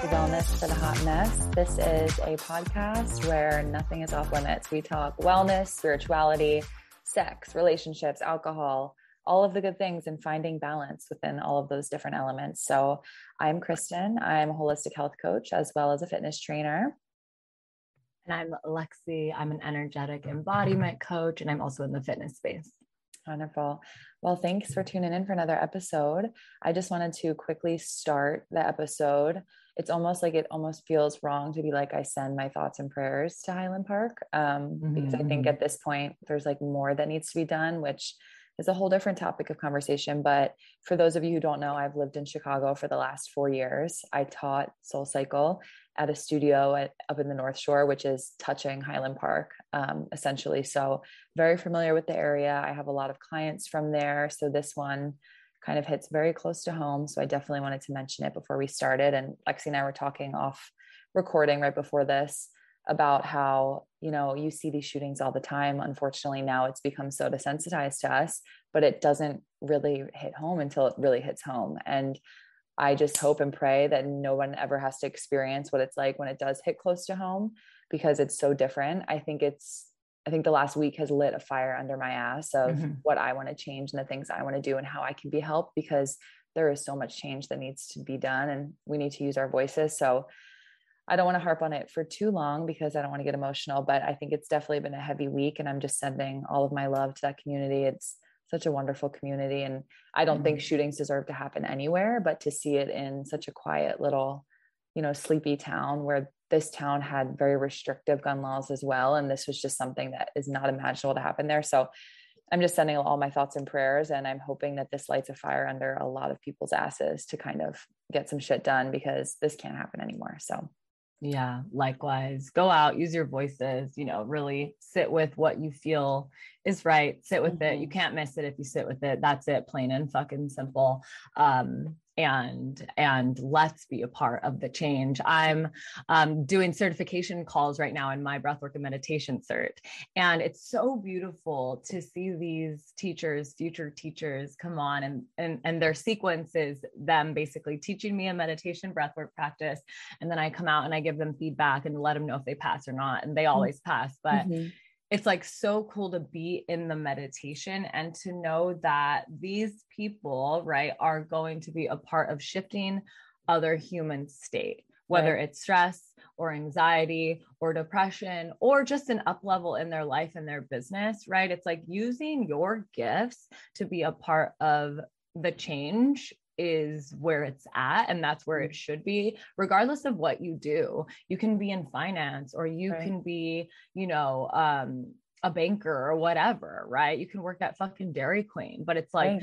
for the Hot Mess. This is a podcast where nothing is off limits. We talk wellness, spirituality, sex, relationships, alcohol, all of the good things, and finding balance within all of those different elements. So, I'm Kristen. I'm a holistic health coach as well as a fitness trainer. And I'm Lexi. I'm an energetic embodiment coach, and I'm also in the fitness space. Wonderful. Well, thanks for tuning in for another episode. I just wanted to quickly start the episode it's almost like it almost feels wrong to be like I send my thoughts and prayers to Highland Park um, mm-hmm. because I think mm-hmm. at this point there's like more that needs to be done, which is a whole different topic of conversation. But for those of you who don't know, I've lived in Chicago for the last four years. I taught Soul Cycle at a studio at, up in the North Shore, which is touching Highland Park, um, essentially. So very familiar with the area. I have a lot of clients from there. So this one kind of hits very close to home. So I definitely wanted to mention it before we started. And Lexi and I were talking off recording right before this about how, you know, you see these shootings all the time. Unfortunately, now it's become so desensitized to us, but it doesn't really hit home until it really hits home. And I just hope and pray that no one ever has to experience what it's like when it does hit close to home because it's so different. I think it's I think the last week has lit a fire under my ass of mm-hmm. what I want to change and the things I want to do and how I can be helped because there is so much change that needs to be done and we need to use our voices. So I don't want to harp on it for too long because I don't want to get emotional, but I think it's definitely been a heavy week and I'm just sending all of my love to that community. It's such a wonderful community and I don't mm-hmm. think shootings deserve to happen anywhere, but to see it in such a quiet little, you know, sleepy town where this town had very restrictive gun laws as well. And this was just something that is not imaginable to happen there. So I'm just sending all my thoughts and prayers. And I'm hoping that this lights a fire under a lot of people's asses to kind of get some shit done because this can't happen anymore. So yeah, likewise. Go out, use your voices, you know, really sit with what you feel is right. Sit with mm-hmm. it. You mm-hmm. can't miss it if you sit with it. That's it, plain and fucking simple. Um, and and let's be a part of the change. I'm um, doing certification calls right now in my breathwork and meditation cert. And it's so beautiful to see these teachers future teachers come on and and, and their sequence is them basically teaching me a meditation breathwork practice. And then i come out and i give them feedback and let them know if they pass or not. And they mm-hmm. always pass but mm-hmm it's like so cool to be in the meditation and to know that these people, right, are going to be a part of shifting other human state, whether right. it's stress or anxiety or depression or just an up level in their life and their business, right? It's like using your gifts to be a part of the change is where it's at and that's where it should be regardless of what you do. You can be in finance or you right. can be you know um a banker or whatever right? You can work at fucking dairy queen but it's like right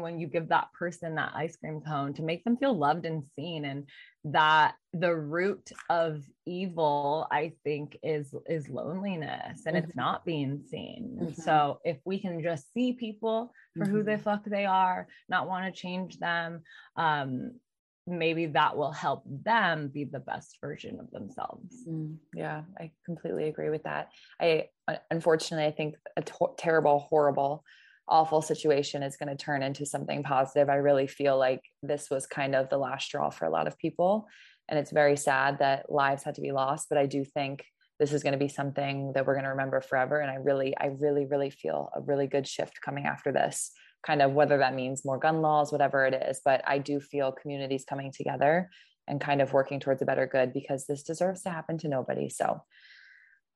when you give that person that ice cream cone to make them feel loved and seen and that the root of evil i think is is loneliness and mm-hmm. it's not being seen mm-hmm. so if we can just see people for mm-hmm. who the fuck they are not want to change them um maybe that will help them be the best version of themselves mm, yeah i completely agree with that i unfortunately i think a to- terrible horrible awful situation is going to turn into something positive. I really feel like this was kind of the last straw for a lot of people. And it's very sad that lives had to be lost. But I do think this is going to be something that we're going to remember forever. And I really, I really, really feel a really good shift coming after this, kind of whether that means more gun laws, whatever it is. But I do feel communities coming together and kind of working towards a better good because this deserves to happen to nobody. So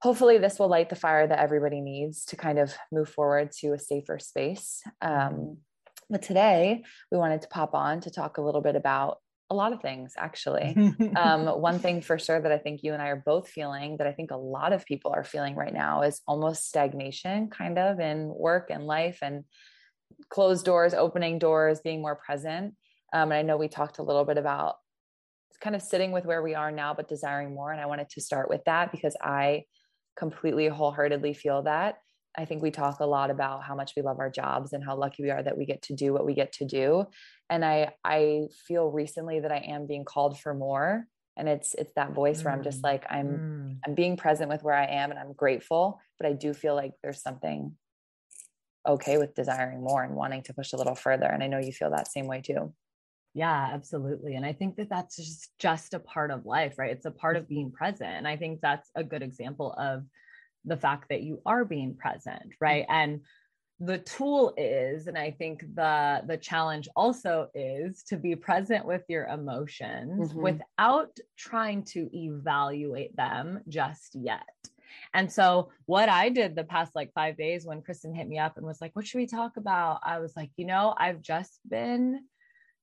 hopefully this will light the fire that everybody needs to kind of move forward to a safer space. Um, but today we wanted to pop on to talk a little bit about a lot of things actually. um, one thing for sure that I think you and I are both feeling that I think a lot of people are feeling right now is almost stagnation kind of in work and life and closed doors, opening doors, being more present. Um, and I know we talked a little bit about kind of sitting with where we are now, but desiring more. And I wanted to start with that because I completely wholeheartedly feel that. I think we talk a lot about how much we love our jobs and how lucky we are that we get to do what we get to do. And I I feel recently that I am being called for more. And it's it's that voice mm. where I'm just mm, like, I'm mm. I'm being present with where I am and I'm grateful, but I do feel like there's something okay with desiring more and wanting to push a little further. And I know you feel that same way too. Yeah, absolutely. And I think that that's just, just a part of life, right? It's a part of being present. And I think that's a good example of the fact that you are being present, right? And the tool is and i think the the challenge also is to be present with your emotions mm-hmm. without trying to evaluate them just yet and so what I did the past like five days when Kristen hit me up and was like, what should we talk about? I was like, you know, I've just been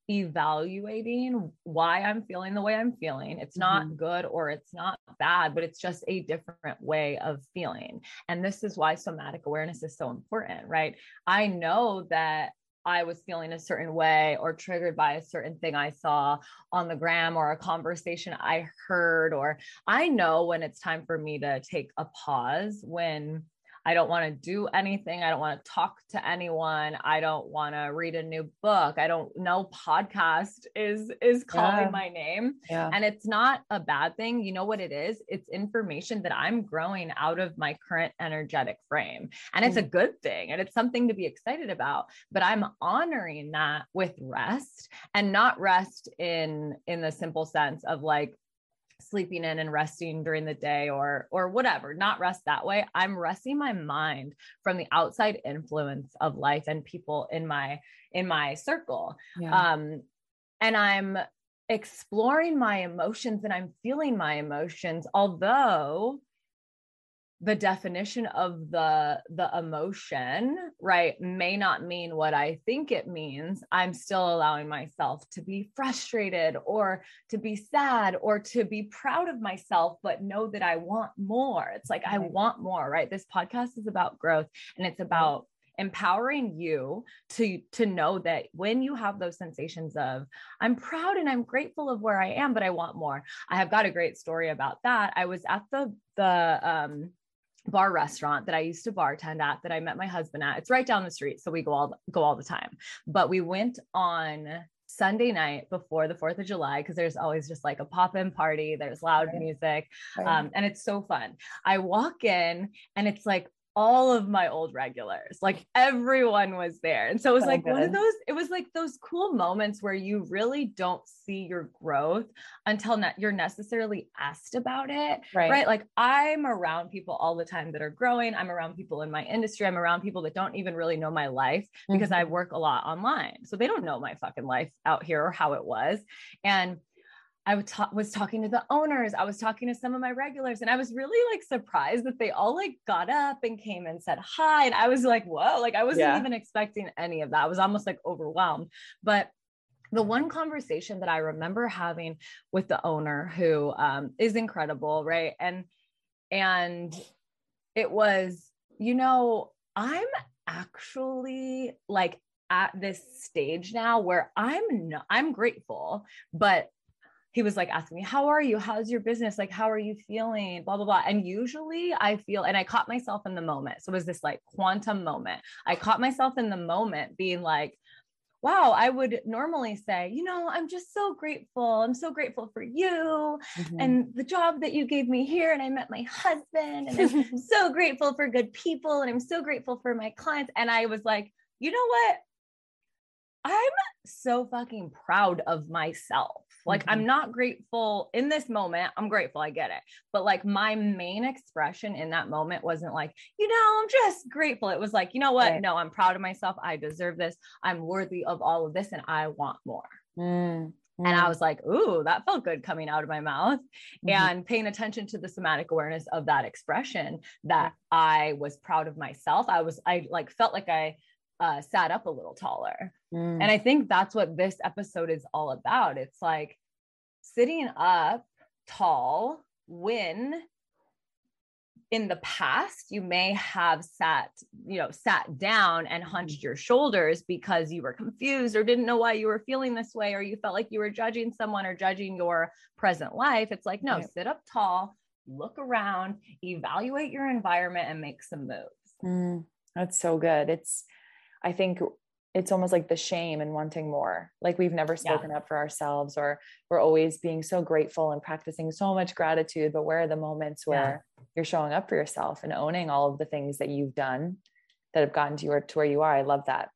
evaluating why I'm feeling the way I'm feeling. It's not mm-hmm. good or it's not bad, but it's just a different way of feeling. And this is why somatic awareness is so important, right? I know that I was feeling a certain way or triggered by a certain thing I saw on the gram or a conversation I heard, or I know when it's time for me to take a pause when I don't want to do anything. I don't want to talk to anyone. I don't want to read a new book. I don't know podcast is is calling yeah. my name. Yeah. And it's not a bad thing. You know what it is? It's information that I'm growing out of my current energetic frame. And it's mm. a good thing and it's something to be excited about, but I'm honoring that with rest and not rest in in the simple sense of like sleeping in and resting during the day or or whatever not rest that way i'm resting my mind from the outside influence of life and people in my in my circle yeah. um and i'm exploring my emotions and i'm feeling my emotions although the definition of the the emotion right may not mean what i think it means. I'm still allowing myself to be frustrated or to be sad or to be proud of myself but know that i want more. It's like i want more right? This podcast is about growth and it's about empowering you to to know that when you have those sensations of i'm proud and i'm grateful of where i am but i want more i have got a great story about that. I was at the the um bar restaurant that I used to bartend at that I met my husband at. It's right down the street, so we go all go all the time. But we went on Sunday night before the 4th of July because there's always just like a pop-in party, there's loud right. music, right. Um, and it's so fun. I walk in and it's like all of my old regulars like everyone was there. And so it was like one of those it was like those cool moments where you really don't see your growth until ne- you're necessarily asked about it right. right? Like i'm around people all the time that are growing. I'm around people in my industry. I'm around people that don't even really know my life because mm-hmm. i work a lot online. So they don't know my fucking life out here or how it was. And I was talking to the owners. I was talking to some of my regulars, and I was really like surprised that they all like got up and came and said hi. And I was like, whoa, like I wasn't yeah. even expecting any of that. I was almost like overwhelmed. But the one conversation that I remember having with the owner, who um, is incredible, right? And and it was, you know, I'm actually like at this stage now where I'm not, I'm grateful, but he was like asking me, How are you? How's your business? Like, how are you feeling? Blah, blah, blah. And usually I feel, and I caught myself in the moment. So it was this like quantum moment. I caught myself in the moment being like, Wow, I would normally say, you know, I'm just so grateful. I'm so grateful for you mm-hmm. and the job that you gave me here. And I met my husband, and I'm so grateful for good people. And I'm so grateful for my clients. And I was like, you know what? I'm so fucking proud of myself like mm-hmm. I'm not grateful in this moment. I'm grateful, I get it. But like my main expression in that moment wasn't like, you know, I'm just grateful. It was like, you know what? Right. No, I'm proud of myself. I deserve this. I'm worthy of all of this and I want more. Mm-hmm. And I mm. was like, ooh, that felt good coming out of my mouth. Mm-hmm. And paying attention to the somatic awareness of that expression that I was proud of myself. I was, I like felt like I uh, sat up a little taller. Mm. And I think that's what this episode is all about. It's like sitting up tall when in the past you may have sat you know sat down and hunched your shoulders because you were confused or didn't know why you were feeling this way or you felt like you were judging someone or judging your present life it's like no right. sit up tall look around evaluate your environment and make some moves mm, that's so good it's i think it's almost like the shame and wanting more like we've never spoken yeah. up for ourselves or we're always being so grateful and practicing so much gratitude but where are the moments where yeah. you're showing up for yourself and owning all of the things that you've done that have gotten to you to where you are i love that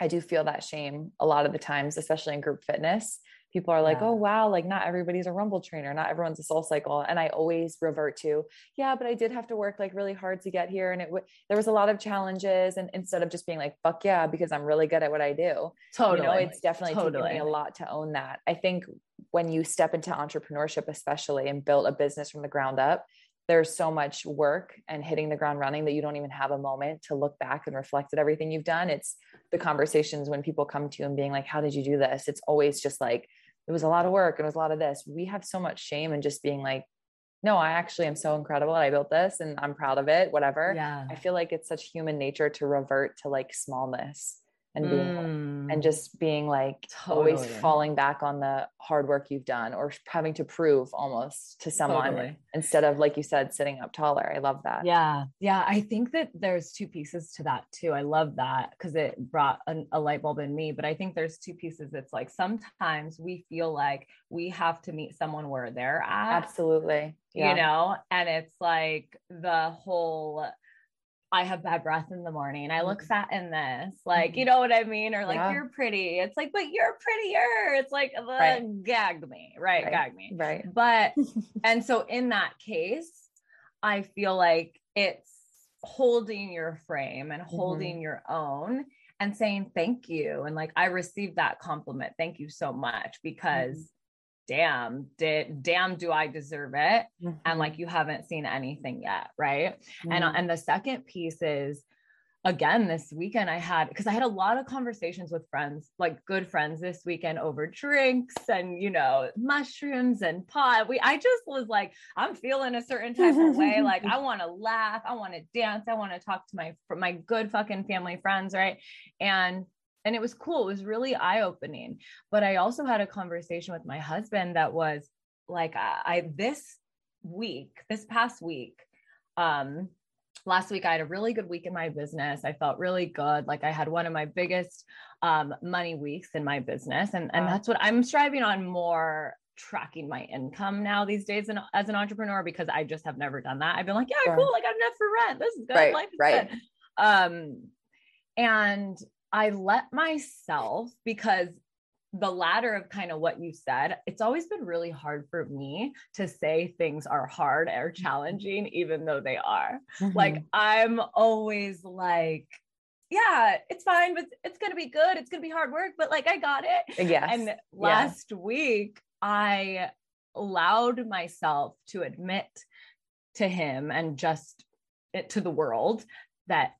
i do feel that shame a lot of the times especially in group fitness people are like, yeah. oh, wow, like not everybody's a rumble trainer, not everyone's a soul cycle. And I always revert to, yeah, but I did have to work like really hard to get here. And it w- there was a lot of challenges. And instead of just being like, fuck yeah, because I'm really good at what I do. Totally. You know, it's definitely totally. taken me a lot to own that. I think when you step into entrepreneurship, especially and build a business from the ground up, there's so much work and hitting the ground running that you don't even have a moment to look back and reflect at everything you've done. It's the conversations when people come to you and being like, How did you do this? It's always just like, it was a lot of work and it was a lot of this. We have so much shame and just being like, no, I actually am so incredible. and I built this and I'm proud of it, whatever. Yeah. I feel like it's such human nature to revert to like smallness and being mm. and just being like totally. always falling back on the hard work you've done or having to prove almost to someone totally. instead of like you said sitting up taller i love that yeah yeah i think that there's two pieces to that too i love that because it brought an, a light bulb in me but i think there's two pieces it's like sometimes we feel like we have to meet someone where they're at absolutely yeah. you know and it's like the whole I have bad breath in the morning. I look mm-hmm. fat in this. Like, you mm-hmm. know what I mean? Or like, yeah. you're pretty. It's like, but you're prettier. It's like, the right. gagged me, right? right? Gag me. Right. But, and so in that case, I feel like it's holding your frame and holding mm-hmm. your own and saying thank you. And like, I received that compliment. Thank you so much because mm-hmm damn did damn do i deserve it? Mm-hmm. and like you haven't seen anything yet right? Mm-hmm. and and the second piece is again this weekend i had because i had a lot of conversations with friends like good friends this weekend over drinks and you know mushrooms and pot. We i just was like i'm feeling a certain type of way. Like i want to laugh i want to dance i want to talk to my my good fucking family friends right? And and it was cool. It was really eye opening. But I also had a conversation with my husband that was like, I, I this week, this past week, um, last week I had a really good week in my business. I felt really good. Like I had one of my biggest um, money weeks in my business. And, and that's what I'm striving on more tracking my income now these days and as an entrepreneur because I just have never done that. I've been like, yeah, sure. cool. Like I'm enough for rent. This is good. Right, Life is right. good. Um, and I let myself because the latter of kind of what you said, it's always been really hard for me to say things are hard or challenging, even though they are. Mm-hmm. Like, I'm always like, yeah, it's fine, but it's going to be good. It's going to be hard work, but like, I got it. Yes. And last yeah. week, I allowed myself to admit to him and just it, to the world that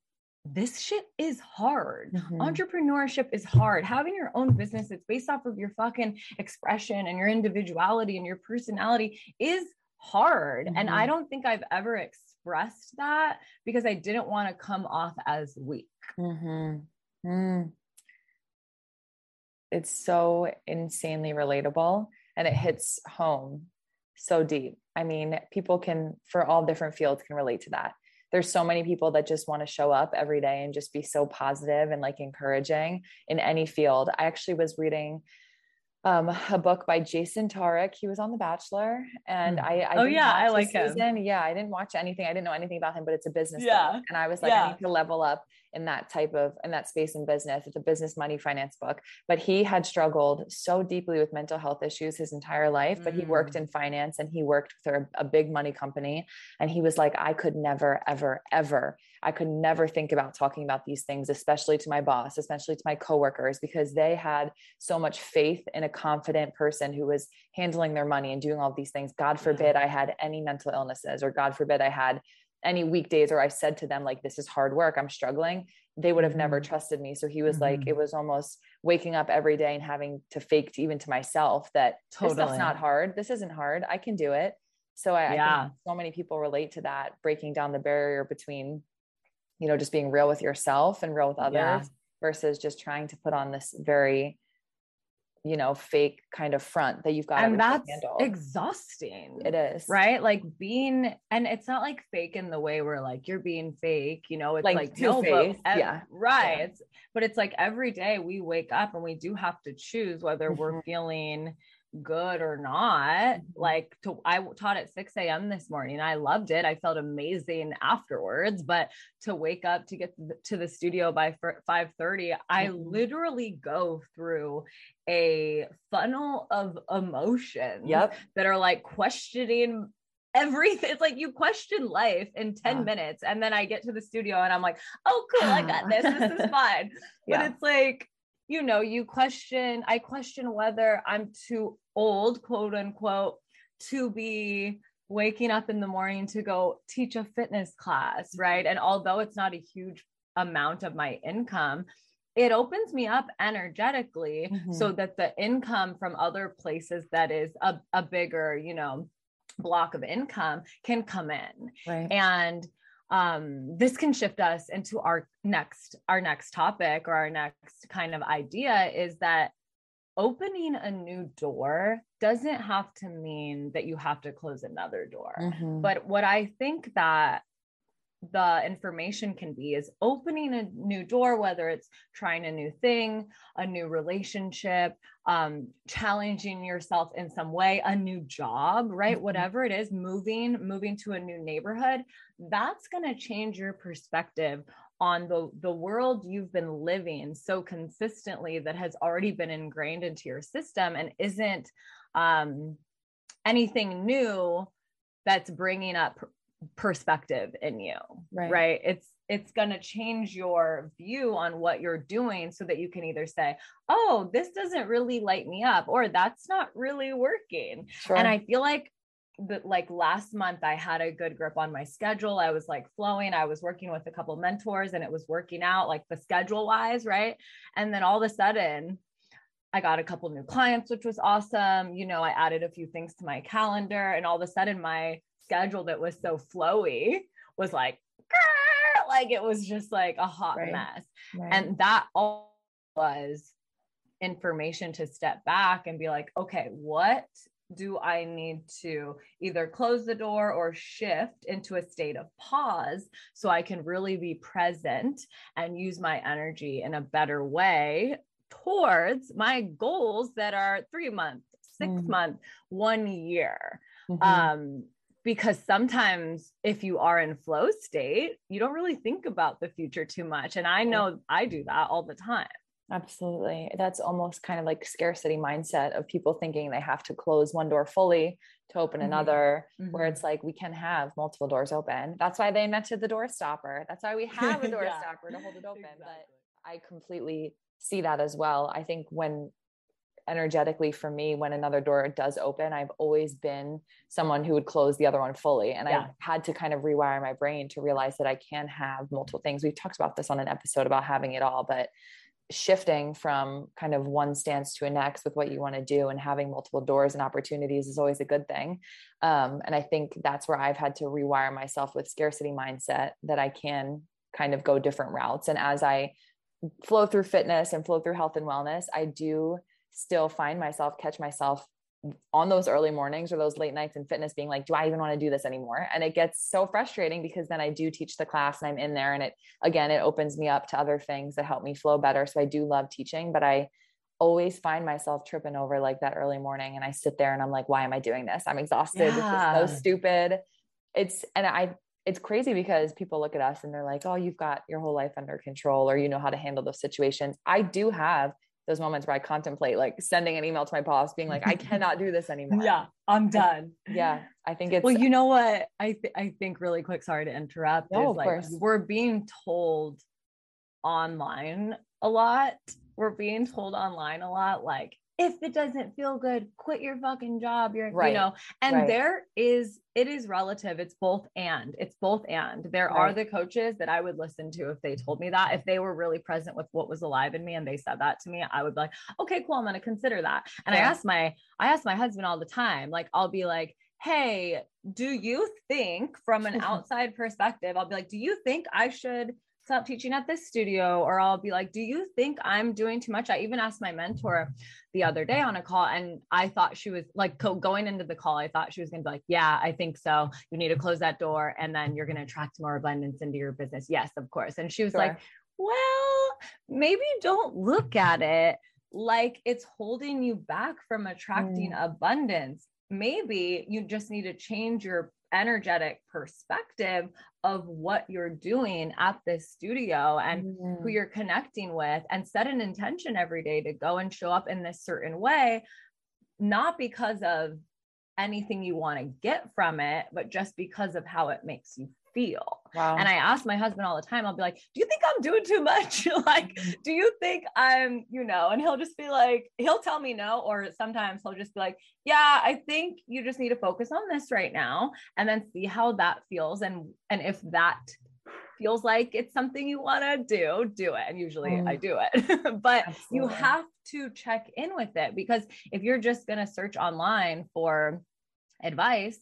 this shit is hard. Mm-hmm. Entrepreneurship is hard. Having your own business it's based off of your fucking expression and your individuality and your personality is hard. Mm-hmm. And I mm-hmm. don't think I've ever expressed that because I didn't want to come off as weak. Mm-hmm. Mm. It's so insanely relatable and it hits home so deep. I mean, people can, for all different fields, can relate to that there's so many people that just want to show up every day and just be so positive and like encouraging in any field. I actually was reading um, a book by Jason Tartick. He was on The Bachelor, and hmm. I, I oh yeah, I like him. Yeah, I didn't watch anything. I didn't know anything about him, but it's a business yeah. book, and I was like, yeah. I need to level up in that type of in that space in business. It's a business money finance book. But he had struggled so deeply with mental health issues his entire life. But he worked mm. in finance and he worked for a, a big money company, and he was like, I could never, ever, ever I could never think about talking about these things, especially to my boss, especially to my coworkers, because they had so much faith in a confident person who was handling their money and doing all these things. God forbid I had any mental illnesses, or God forbid I had any weekdays, or I said to them, like, this is hard work, I'm struggling. They would have never mm-hmm. trusted me. So he was mm-hmm. like, it was almost waking up every day and having to fake to even to myself that totally. this stuff's not hard. This isn't hard. I can do it So I, yeah. I think so many people relate to that, breaking down the barrier between, you know, just being real with yourself and real with others yeah. versus just trying to put on this very you know fake kind of front that you've got and that's exhausting it is right like being and it's not like fake in the way where like you're being fake you know it's like, like no but, yeah right yeah. it's but it's like every day we wake up and we do have to choose whether mm-hmm. we're feeling good or not. Mm-hmm. Like to, I taught at 6 a.m. this morning. I loved it. I felt amazing afterwards. But to wake up to get to the studio by 5:30, mm-hmm. I literally go through a funnel of emotions yep. that are like questioning everything. It's like you question life in 10 yeah. minutes. And then I get to the studio and I'm like, oh, cool, I got this. This is fine. yeah. But it's like, you know, you question, I question whether I'm too old, quote unquote, to be waking up in the morning to go teach a fitness class, right? And although it's not a huge amount of my income, it opens me up energetically mm-hmm. so that the income from other places that is a, a bigger, you know, block of income can come in. Right. And um, this can shift us into our next our next topic or our next kind of idea is that opening a new door doesn't have to mean that you have to close another door. Mm-hmm. But what I think that the information can be is opening a new door, whether it's trying a new thing, a new relationship, um, challenging yourself in some way, a new job, right? Mm-hmm. Whatever it is, moving, moving to a new neighborhood, that's going to change your perspective on the the world you've been living so consistently that has already been ingrained into your system and isn't um, anything new that's bringing up perspective in you right, right? it's it's going to change your view on what you're doing so that you can either say oh this doesn't really light me up or that's not really working sure. and i feel like but like last month I had a good grip on my schedule. I was like flowing. I was working with a couple mentors and it was working out like the schedule wise, right? And then all of a sudden I got a couple new clients, which was awesome. You know, I added a few things to my calendar and all of a sudden my schedule that was so flowy was like like it was just like a hot right. mess. Right. And that all was information to step back and be like, okay, what do I need to either close the door or shift into a state of pause so I can really be present and use my energy in a better way towards my goals that are three months, 6 mm-hmm. months, one year? Mm-hmm. Um, because sometimes if you are in flow state, you don't really think about the future too much. And I know I do that all the time. Absolutely. That's almost kind of like scarcity mindset of people thinking they have to close one door fully to open mm-hmm. another, mm-hmm. where it's like we can have multiple doors open. That's why they invented the door stopper. That's why we have a door yeah. stopper to hold it open. Exactly. But I completely see that as well. I think when energetically for me, when another door does open, I've always been someone who would close the other one fully. And yeah. I had to kind of rewire my brain to realize that I can have multiple things. We've talked about this on an episode about having it all, but shifting from kind of one stance to a next with what you want to do and having multiple doors and opportunities is always a good thing um, and i think that's where i've had to rewire myself with scarcity mindset that i can kind of go different routes and as i flow through fitness and flow through health and wellness i do still find myself catch myself on those early mornings or those late nights in fitness being like do i even want to do this anymore? And it gets so frustrating because then i do teach the class and i'm in there and it again it opens me up to other things that help me flow better. So i do love teaching but i always find myself tripping over like that early morning and i sit there and i'm like why am i doing this? I'm exhausted. Yeah. this is so stupid. It's and i it's crazy because people look at us and they're like oh you've got your whole life under control or you know how to handle those situations. I do have those moments where I contemplate like sending an email to my boss being like, I cannot do this anymore. Yeah, I'm done. Yeah, I think it's well, you know what? I th- I think really quick, sorry to interrupt. No, is like course. we're being told online a lot. We're being told online a lot, like if it doesn't feel good, quit your fucking job. You're, right. you know, and right. there is, it is relative. It's both and it's both and there right. are the coaches that I would listen to if they told me that, if they were really present with what was alive in me and they said that to me, I would be like, okay, cool. I'm going to consider that. And yeah. I ask my, I ask my husband all the time, like, I'll be like, hey, do you think from an outside perspective, I'll be like, do you think I should stop teaching at this studio? Or I'll be like, do you think I'm doing too much? I even asked my mentor the other day on a call, and I thought she was like going into the call, I thought she was going to be like, yeah, I think so. You need to close that door, and then you're going to attract more abundance into your business. Yes, of course. And she was sure. like, well, maybe don't look at it like it's holding you back from attracting mm. abundance. Maybe you just need to change your energetic perspective of what you're doing at this studio and mm. who you're connecting with and set an intention every day to go and show up in this certain way not because of anything you want to get from it but just because of how it makes you feel. Wow. And I ask my husband all the time, I'll be like, Do you think I'm doing too much? like, mm-hmm. do you think I'm, you know, and he'll just be like, he'll tell me no, or sometimes he'll just be like, Yeah, I think you just need to focus on this right now and then see how that feels. And and if that feels like it's something you want to do, do it. And usually mm. I do it. but Absolutely. you have to check in with it because if you're just going to search online for advice,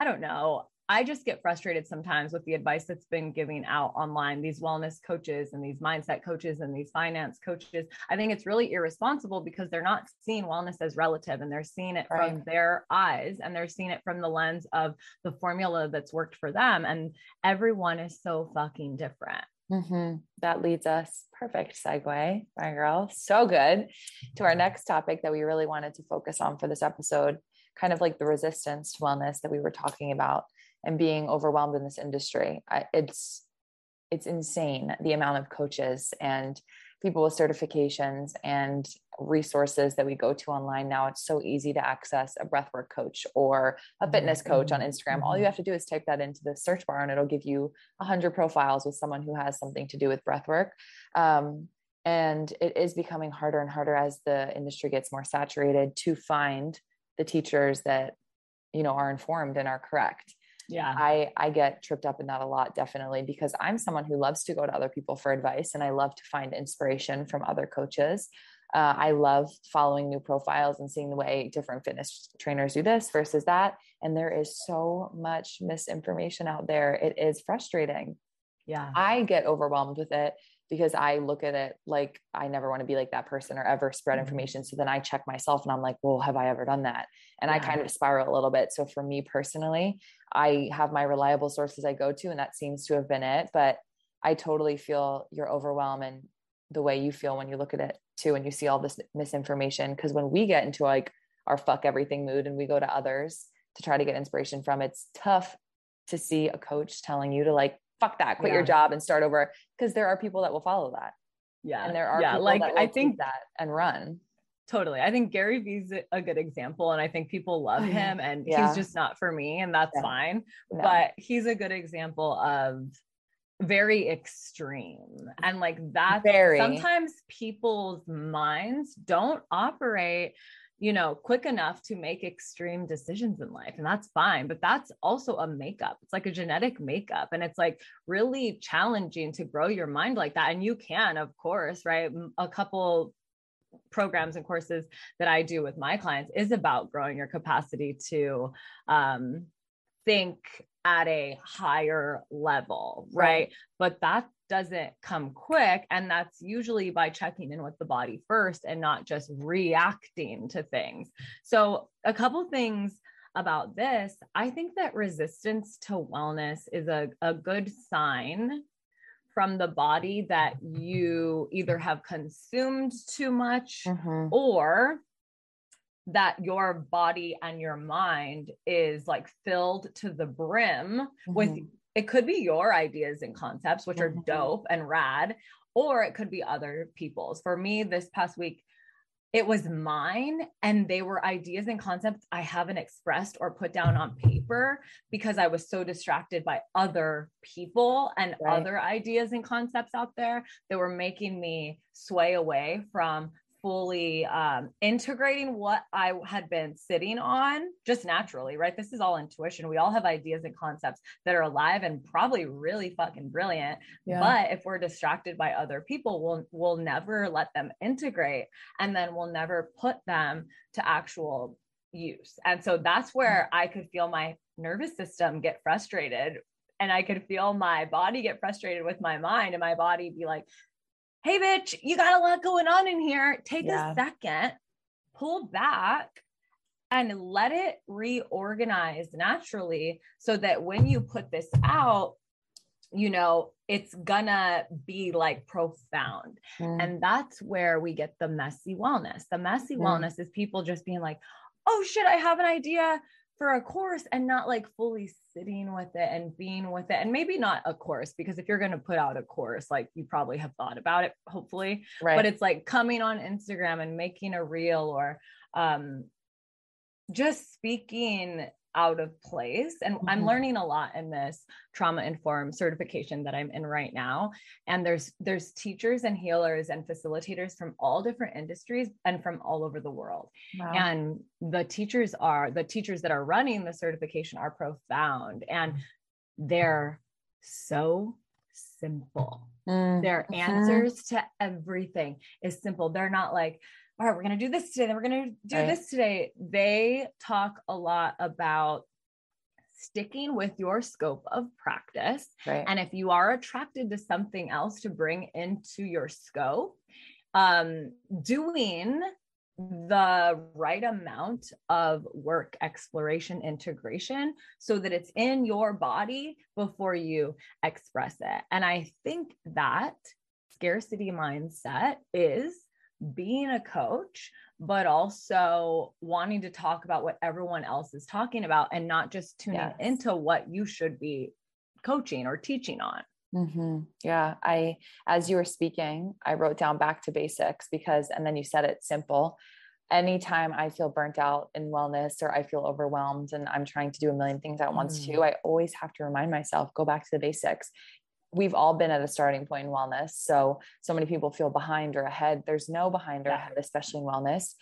I don't know. I just get frustrated sometimes with the advice that's been giving out online, these wellness coaches and these mindset coaches and these finance coaches. I think it's really irresponsible because they're not seeing wellness as relative and they're seeing it right. from their eyes and they're seeing it from the lens of the formula that's worked for them. And everyone is so fucking different. Mm-hmm. That leads us perfect segue, my girl. So good to our next topic that we really wanted to focus on for this episode, kind of like the resistance to wellness that we were talking about and being overwhelmed in this industry. I, it's it's insane the amount of coaches and people with certifications and resources that we go to online. Now it's so easy to access a breathwork coach or a fitness coach on instagram. All you mm-hmm. have to do is type that into the search bar and it'll give you 100 profiles with someone who has something to do with breathwork. Um, and it is becoming harder and harder as the industry gets more saturated to find the teachers that you know are informed and are correct yeah. I i get tripped up in that a lot definitely because i'm someone who loves to go to other people for advice and i love to find inspiration from other coaches. Uh, i love following new profiles and seeing the way different fitness trainers do this versus that and there is so much misinformation out there. It is frustrating. Yeah. I get overwhelmed with it because I look at it like I never want to be like that person or ever spread mm-hmm. information. So then I check myself and I'm like, well, have I ever done that? And yeah. I kind of spiral a little bit. So for me personally, I have my reliable sources I go to, and that seems to have been it. But I totally feel your overwhelm and the way you feel when you look at it too, and you see all this misinformation. Because when we get into like our fuck everything mood and we go to others to try to get inspiration from, it's tough to see a coach telling you to like fuck that, quit yeah. your job and start over. Because there are people that will follow that. Yeah. And there are yeah, like I think that and run. Totally. I think Gary Vee's a good example. And I think people love oh, him and yeah. he's just not for me. And that's yeah. fine. No. But he's a good example of very extreme. And like that very sometimes people's minds don't operate you know, quick enough to make extreme decisions in life. And that's fine. But that's also a makeup. It's like a genetic makeup. And it's like really challenging to grow your mind like that. And you can, of course, right? A couple programs and courses that I do with my clients is about growing your capacity to um, think at a higher level, right? right? But that doesn't come quick. And that's usually by checking in with the body first and not just reacting to things. So, a couple things about this I think that resistance to wellness is a, a good sign from the body that you either have consumed too much mm-hmm. or that your body and your mind is like filled to the brim mm-hmm. with it could be your ideas and concepts which mm-hmm. are dope and rad or it could be other people's for me this past week it was mine and they were ideas and concepts I haven't expressed or put down on paper because I was so distracted by other people and right. other ideas and concepts out there that were making me sway away from fully um, integrating what I had been sitting on just naturally, right? This is all intuition. We all have ideas and concepts that are alive and probably really fucking brilliant. Yeah. But if we're distracted by other people, we'll we'll never let them integrate, and then we'll never put them to actual use. And so that's where I could feel my nervous system get frustrated and I could feel my body get frustrated with my mind and my body be like, hey, bitch, you got a lot going on in here. Take yeah. a second, pull back, and let it reorganize naturally so that when you put this out, you know, it's gonna be like profound. Mm. And that's where we get the messy wellness. The messy mm. wellness is people just being like, oh shit, I have an idea for a course and not like fully sitting with it and being with it and maybe not a course because if you're going to put out a course like you probably have thought about it hopefully right. but it's like coming on instagram and making a reel or um just speaking out of place. And mm-hmm. I'm learning a lot in this trauma informed certification that I'm in right now. And there's there's teachers and healers and facilitators from all different industries and from all over the world. Wow. And the teachers are the teachers that are running the certification are profound and they're so simple. Mm-hmm. Their answers to everything is simple. They're not like all right, we're going to do this today, then we're going to do right. this today. They talk a lot about sticking with your scope of practice. Right. And if you are attracted to something else to bring into your scope, um, doing the right amount of work exploration integration so that it's in your body before you express it. And I think that scarcity mindset is being a coach, but also wanting to talk about what everyone else is talking about and not just tuning yes. into what you should be coaching or teaching on. Mm-hmm. Yeah. I, as you were speaking, I wrote down back to basics because, and then you said it simple. Anytime I feel burnt out in wellness or I feel overwhelmed and I'm trying to do a million things at once mm. too, I always have to remind myself, go back to the basics we've all been at a starting point in wellness. So, so many people feel behind or ahead. There's no behind or ahead, especially in wellness.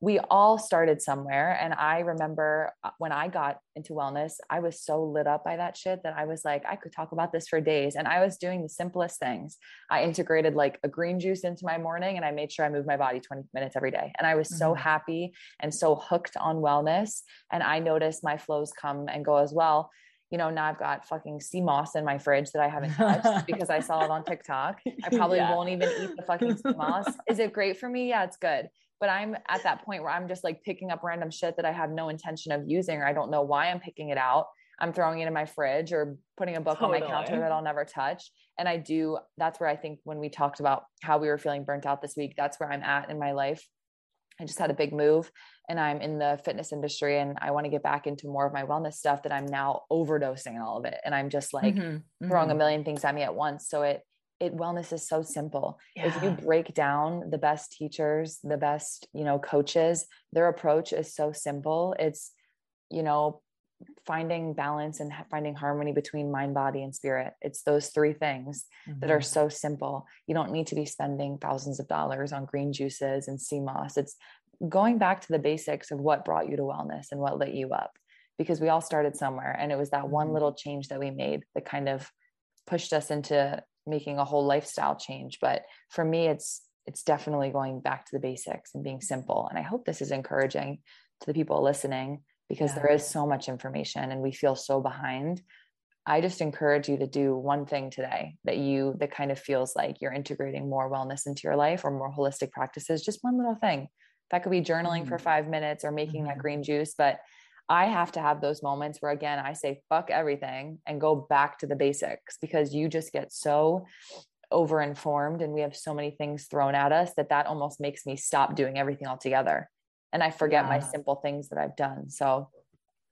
We all started somewhere. And I remember uh, when I got into wellness, I was so lit up by that shit that I was like, I could talk about this for days. And I was doing the simplest things. I integrated like a green juice into my morning and I made sure I moved my body 20 minutes every day. And I was mm-hmm. so happy and so hooked on wellness. And I noticed my flows come and go as well you know, now I've got fucking sea moss in my fridge that I haven't touched because I saw it on TikTok. I probably yeah. won't even eat the fucking sea moss. Is it great for me? Yeah, it's good. But I'm at that point where I'm just like picking up random shit that I have no intention of using, or I don't know why I'm picking it out. I'm throwing it in my fridge or putting a book totally. on my counter that I'll never touch. And I do, that's where I think when we talked about how we were feeling burnt out this week, that's where I'm at in my life. I just had a big move and I'm in the fitness industry and I want to get back into more of my wellness stuff that I'm now overdosing all of it. And I'm just like mm-hmm, throwing mm-hmm. a million things at me at once. So it, it wellness is so simple. Yeah. If you break down the best teachers, the best, you know, coaches, their approach is so simple. It's, you know, finding balance and finding harmony between mind, body, and spirit. It's those three things mm-hmm. that are mm-hmm. so simple. You don't need to be spending thousands of dollars on green juices and sea moss. It's going back to the basics of what brought you to wellness and what lit you up because we all started somewhere and it was that one mm-hmm. little change that we made that kind of pushed us into making a whole lifestyle change but for me it's it's definitely going back to the basics and being simple and i hope this is encouraging to the people listening because yeah. there is so much information and we feel so behind i just encourage you to do one thing today that you that kind of feels like you're integrating more wellness into your life or more holistic practices just one little thing that could be journaling mm-hmm. for five minutes or making mm-hmm. that green juice. But I have to have those moments where, again, I say, fuck everything and go back to the basics because you just get so over informed and we have so many things thrown at us that that almost makes me stop doing everything altogether. And I forget yeah. my simple things that I've done. So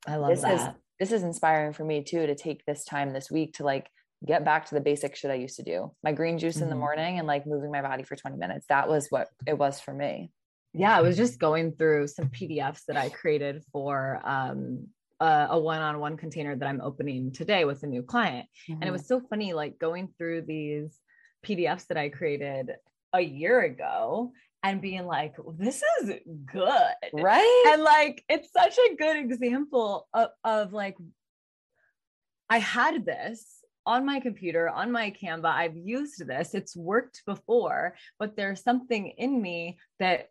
I love this that. Is, this is inspiring for me too to take this time this week to like get back to the basic shit I used to do. My green juice mm-hmm. in the mm-hmm. morning and like moving my body for 20 minutes. That was what it was for me yeah, I was just going through some PDFs that I created for um, a, a, one-on-one container that I'm opening today with a new client. Mm-hmm. And it mm-hmm. was so funny, like going through these PDFs that I created a year ago and being like, this is good. Right. And like, it's such a good example of, of like, I had this on my computer, on my Canva. I've used this, it's worked before, but there's something in me that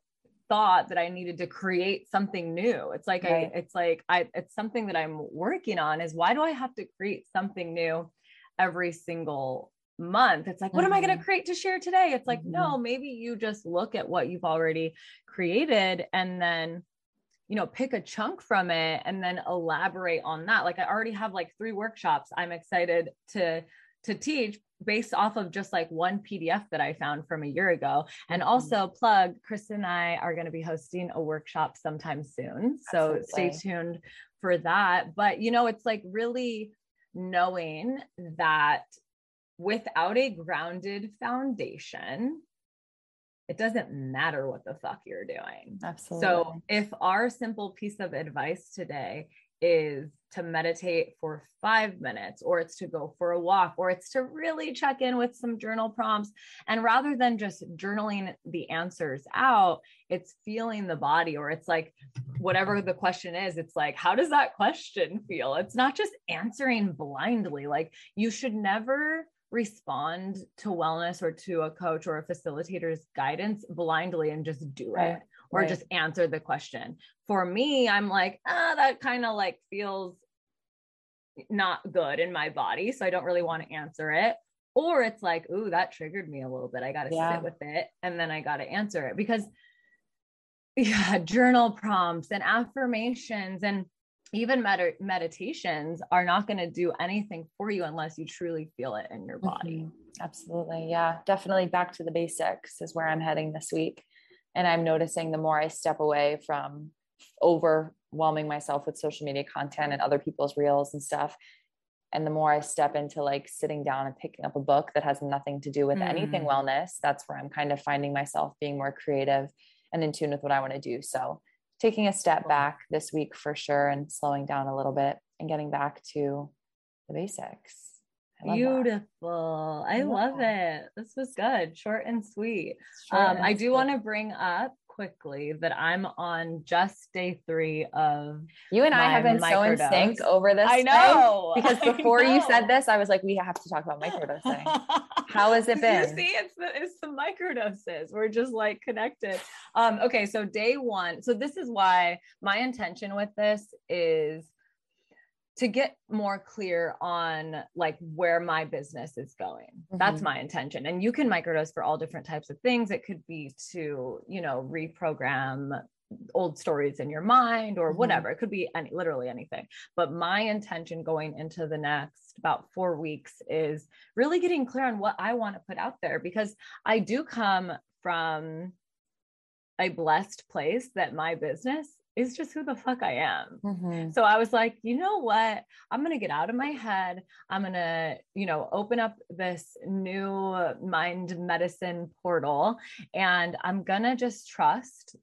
thought that I needed to create something new. It's like right. I it's like I it's something that I'm working on is why do I have to create something new every single month? It's like, what mm-hmm. am I going to create to share today? It's like, mm-hmm. no, maybe you just look at what you've already created and then you know pick a chunk from it and then elaborate on that like i already have like three workshops i'm excited to to teach based off of just like one PDF that I found from a year ago. And mm-hmm. also plug, Chris and I are going to be hosting a workshop sometime soon. So Absolutely. stay tuned for that. But you know, it's like really knowing that without a grounded foundation, it doesn't matter what the fuck you're doing. Absolutely. So if our simple piece of advice today is to meditate for five minutes, or it's to go for a walk, or it's to really check in with some journal prompts. And rather than just journaling the answers out, it's feeling the body, or it's like whatever the question is, it's like, how does that question feel? It's not just answering blindly. Like, you should never respond to wellness or to a coach or a facilitator's guidance blindly and just do right. it or right. just answer the question. For me, I'm like, ah, that kind of like feels not good in my body. So I don't really want to answer it. Or it's like, ooh, that triggered me a little bit. I got to yeah. sit with it and then I got to answer it because, yeah, journal prompts and affirmations and even med- meditations are not going to do anything for you unless you truly feel it in your body. Mm-hmm. Absolutely. Yeah. Definitely back to the basics is where I'm heading this week. And I'm noticing the more I step away from overwhelming myself with social media content and other people's reels and stuff, and the more I step into like sitting down and picking up a book that has nothing to do with mm. anything wellness, that's where I'm kind of finding myself being more creative and in tune with what I want to do. So, taking a step back this week for sure and slowing down a little bit and getting back to the basics. I Beautiful. I love it. This was good, short and sweet. Short um, and I do want to bring up quickly that I'm on just day three of you and I have been so in sync over this. I know because before know. you said this, I was like, we have to talk about microdosing. How has it been? You see, it's the it's the microdoses. We're just like connected. Um, okay, so day one. So this is why my intention with this is to get more clear on like where my business is going mm-hmm. that's my intention and you can microdose for all different types of things it could be to you know reprogram old stories in your mind or mm-hmm. whatever it could be any literally anything but my intention going into the next about 4 weeks is really getting clear on what I want to put out there because I do come from a blessed place that my business is just who the fuck I am. Mm-hmm. So I was like, you know what? I'm going to get out of my head. I'm going to, you know, open up this new mind medicine portal and I'm going to just trust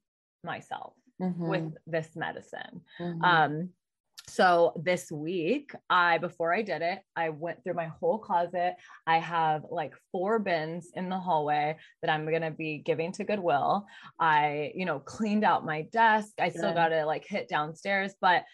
myself mm-hmm. with this medicine. Mm-hmm. Um, so this week, I before I did it, I went through my whole closet. I have like four bins in the hallway that I'm going to be giving to Goodwill. I, you know, cleaned out my desk. I still got to like hit downstairs, but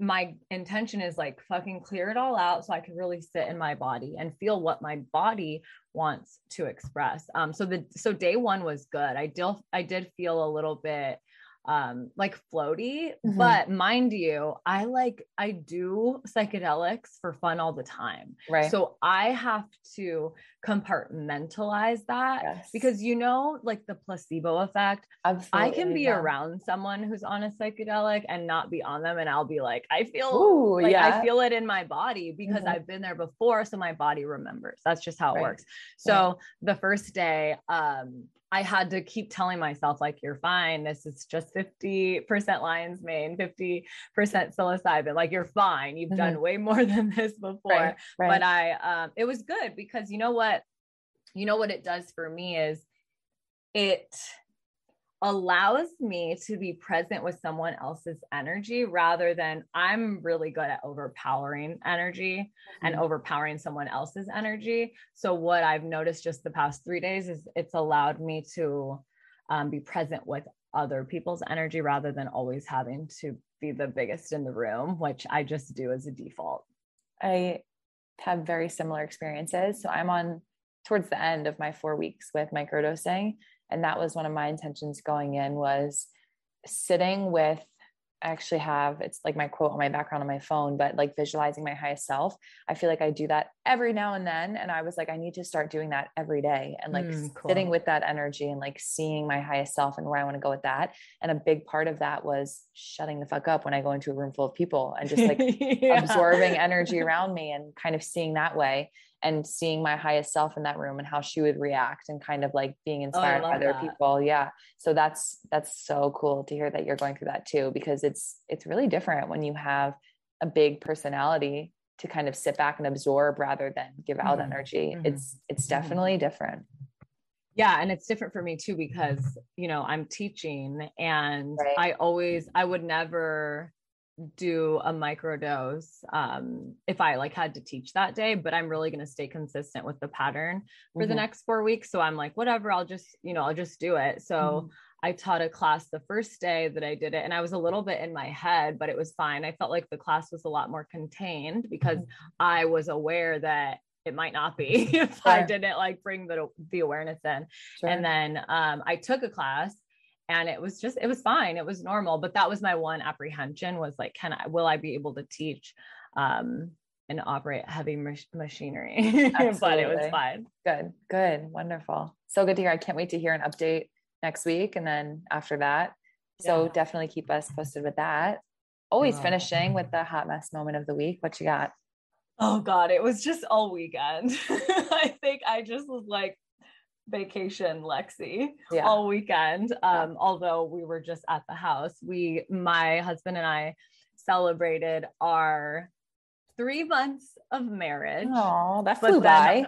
my intention is like fucking clear it all out so I can really sit in my body and feel what my body wants to express. Um so the so day 1 was good. I did I did feel a little bit um like floaty mm-hmm. but mind you i like i do psychedelics for fun all the time right so i have to compartmentalize that yes. because you know like the placebo effect Absolutely, i can be yeah. around someone who's on a psychedelic and not be on them and i'll be like i feel Ooh, like yeah. i feel it in my body because mm-hmm. i've been there before so my body remembers that's just how it right. works so right. the first day um I had to keep telling myself, like, you're fine. This is just 50% lion's mane, 50% psilocybin. Like, you're fine. You've mm-hmm. done way more than this before. Right, right. But I, um, it was good because you know what? You know what it does for me is it, allows me to be present with someone else's energy rather than I'm really good at overpowering energy mm-hmm. and overpowering someone else's energy. So, what I've noticed just the past three days is it's allowed me to um, be present with other people's energy rather than always having to be the biggest in the room, which I just do as a default. I have very similar experiences. So, I'm on towards the end of my four weeks with microdosing and that was one of my intentions going in was sitting with I actually have it's like my quote on my background on my phone, but like visualizing my highest self. I feel like I do that every now and then. And I was like, I need to start doing that every day and like mm, cool. sitting with that energy and like seeing my highest self and where I want to go with that. And a big part of that was shutting the fuck up when I go into a room full of people and just like yeah. absorbing energy around me and kind of seeing that way and seeing my highest self in that room and how she would react and kind of like being oh, inspired oh, by other that. people yeah so that's that's so cool to hear that you're going through that too because it's it's really different when you have a big personality to kind of sit back and absorb rather than give out mm-hmm. energy mm-hmm. it's it's mm-hmm. definitely different yeah and it's different for me too because you know i'm teaching and right. i always i would never do a microdose um if i like had to teach that day but i'm really going to stay consistent with the pattern for mm-hmm. the next 4 weeks so i'm like whatever i'll just you know i'll just do it so mm-hmm. I taught a class the first day that i did it and i was a little bit in my head but it was fine i felt like the class was a lot more contained because mm-hmm. i was aware that it might not be if sure. I didn't like bring the the awareness in. Sure. And then um, I took a class and it was just it was fine it was normal but that was my one apprehension was like can i will i be able to teach um and operate heavy mach- machinery but it was fine good good wonderful so good to hear i can't wait to hear an update next week and then after that so yeah. definitely keep us posted with that always oh. finishing with the hot mess moment of the week what you got oh god it was just all weekend i think i just was like vacation Lexi yeah. all weekend. Um, yeah. although we were just at the house. We my husband and I celebrated our three months of marriage. Oh, that flew by.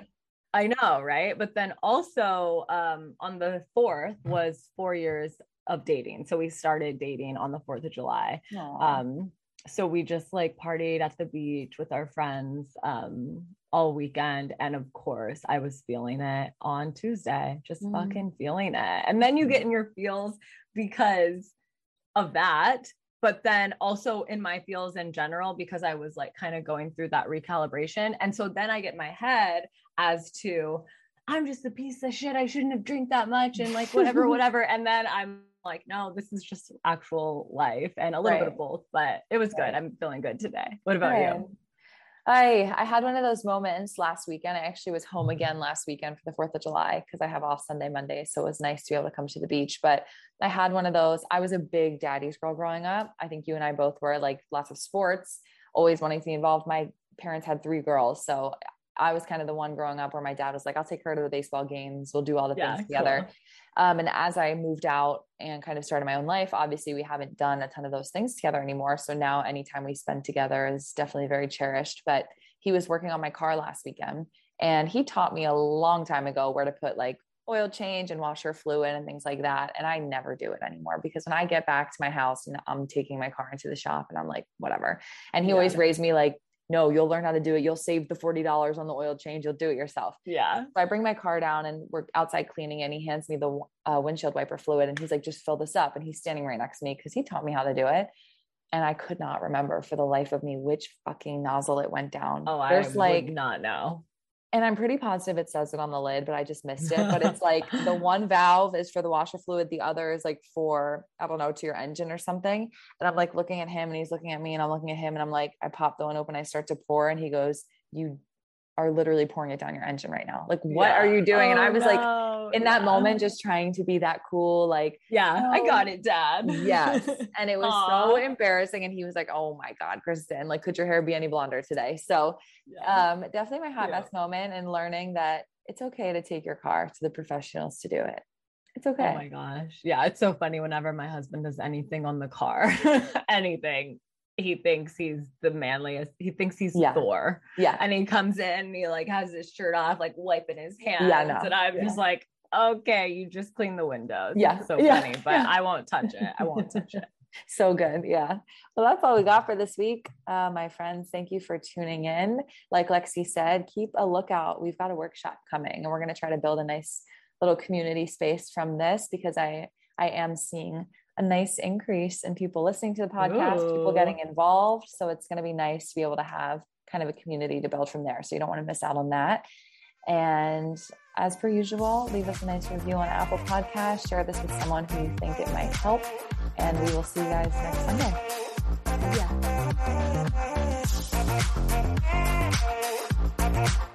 I know, right? But then also um, on the fourth was four years of dating. So we started dating on the 4th of July. Um, so we just like partied at the beach with our friends um, all weekend. And of course, I was feeling it on Tuesday, just mm. fucking feeling it. And then you get in your feels because of that. But then also in my feels in general, because I was like kind of going through that recalibration. And so then I get my head as to, I'm just a piece of shit. I shouldn't have drank that much and like whatever, whatever. And then I'm like, no, this is just actual life and a little right. bit of both, but it was right. good. I'm feeling good today. What about you? I I had one of those moments last weekend. I actually was home again last weekend for the 4th of July because I have off Sunday, Monday. So it was nice to be able to come to the beach. But I had one of those. I was a big daddy's girl growing up. I think you and I both were like lots of sports, always wanting to be involved. My parents had three girls. So I was kind of the one growing up where my dad was like, I'll take her to the baseball games. We'll do all the yeah, things together. Cool. Um, and as I moved out and kind of started my own life, obviously we haven't done a ton of those things together anymore. So now anytime we spend together is definitely very cherished. But he was working on my car last weekend and he taught me a long time ago where to put like oil change and washer fluid and things like that. And I never do it anymore because when I get back to my house, you know, I'm taking my car into the shop and I'm like, whatever. And he yeah. always raised me like, no, you'll learn how to do it. You'll save the $40 on the oil change. You'll do it yourself. Yeah. So I bring my car down and we're outside cleaning and he hands me the uh, windshield wiper fluid and he's like, just fill this up. And he's standing right next to me because he taught me how to do it. And I could not remember for the life of me which fucking nozzle it went down. Oh, There's I like, would not know and I'm pretty positive it says it on the lid, but I just missed it. But it's like the one valve is for the washer fluid, the other is like for, I don't know, to your engine or something. And I'm like looking at him and he's looking at me and I'm looking at him and I'm like, I pop the one open, I start to pour, and he goes, You are literally pouring it down your engine right now. Like, what yeah. are you doing? Oh, and I was no. like, in yeah. that moment, just trying to be that cool, like, yeah, oh. I got it, dad. yes. And it was so embarrassing. And he was like, oh my God, Kristen, like, could your hair be any blonder today? So, yeah. um, definitely my hot mess moment and learning that it's okay to take your car to the professionals to do it. It's okay. Oh my gosh. Yeah. It's so funny whenever my husband does anything on the car, anything, he thinks he's the manliest. He thinks he's yeah. Thor. Yeah. And he comes in and he like has his shirt off, like wiping his hands. Yeah, no. And I'm yeah. just like, okay, you just clean the windows. Yeah. So yeah. funny, but I won't touch it. I won't touch it. so good. Yeah. Well, that's all we got for this week. Uh, my friends, thank you for tuning in. Like Lexi said, keep a lookout. We've got a workshop coming and we're going to try to build a nice little community space from this because I I am seeing a nice increase in people listening to the podcast, Ooh. people getting involved. So it's going to be nice to be able to have kind of a community to build from there. So you don't want to miss out on that. And as per usual, leave us a nice review on Apple Podcast. Share this with someone who you think it might help. And we will see you guys next Sunday. Yeah.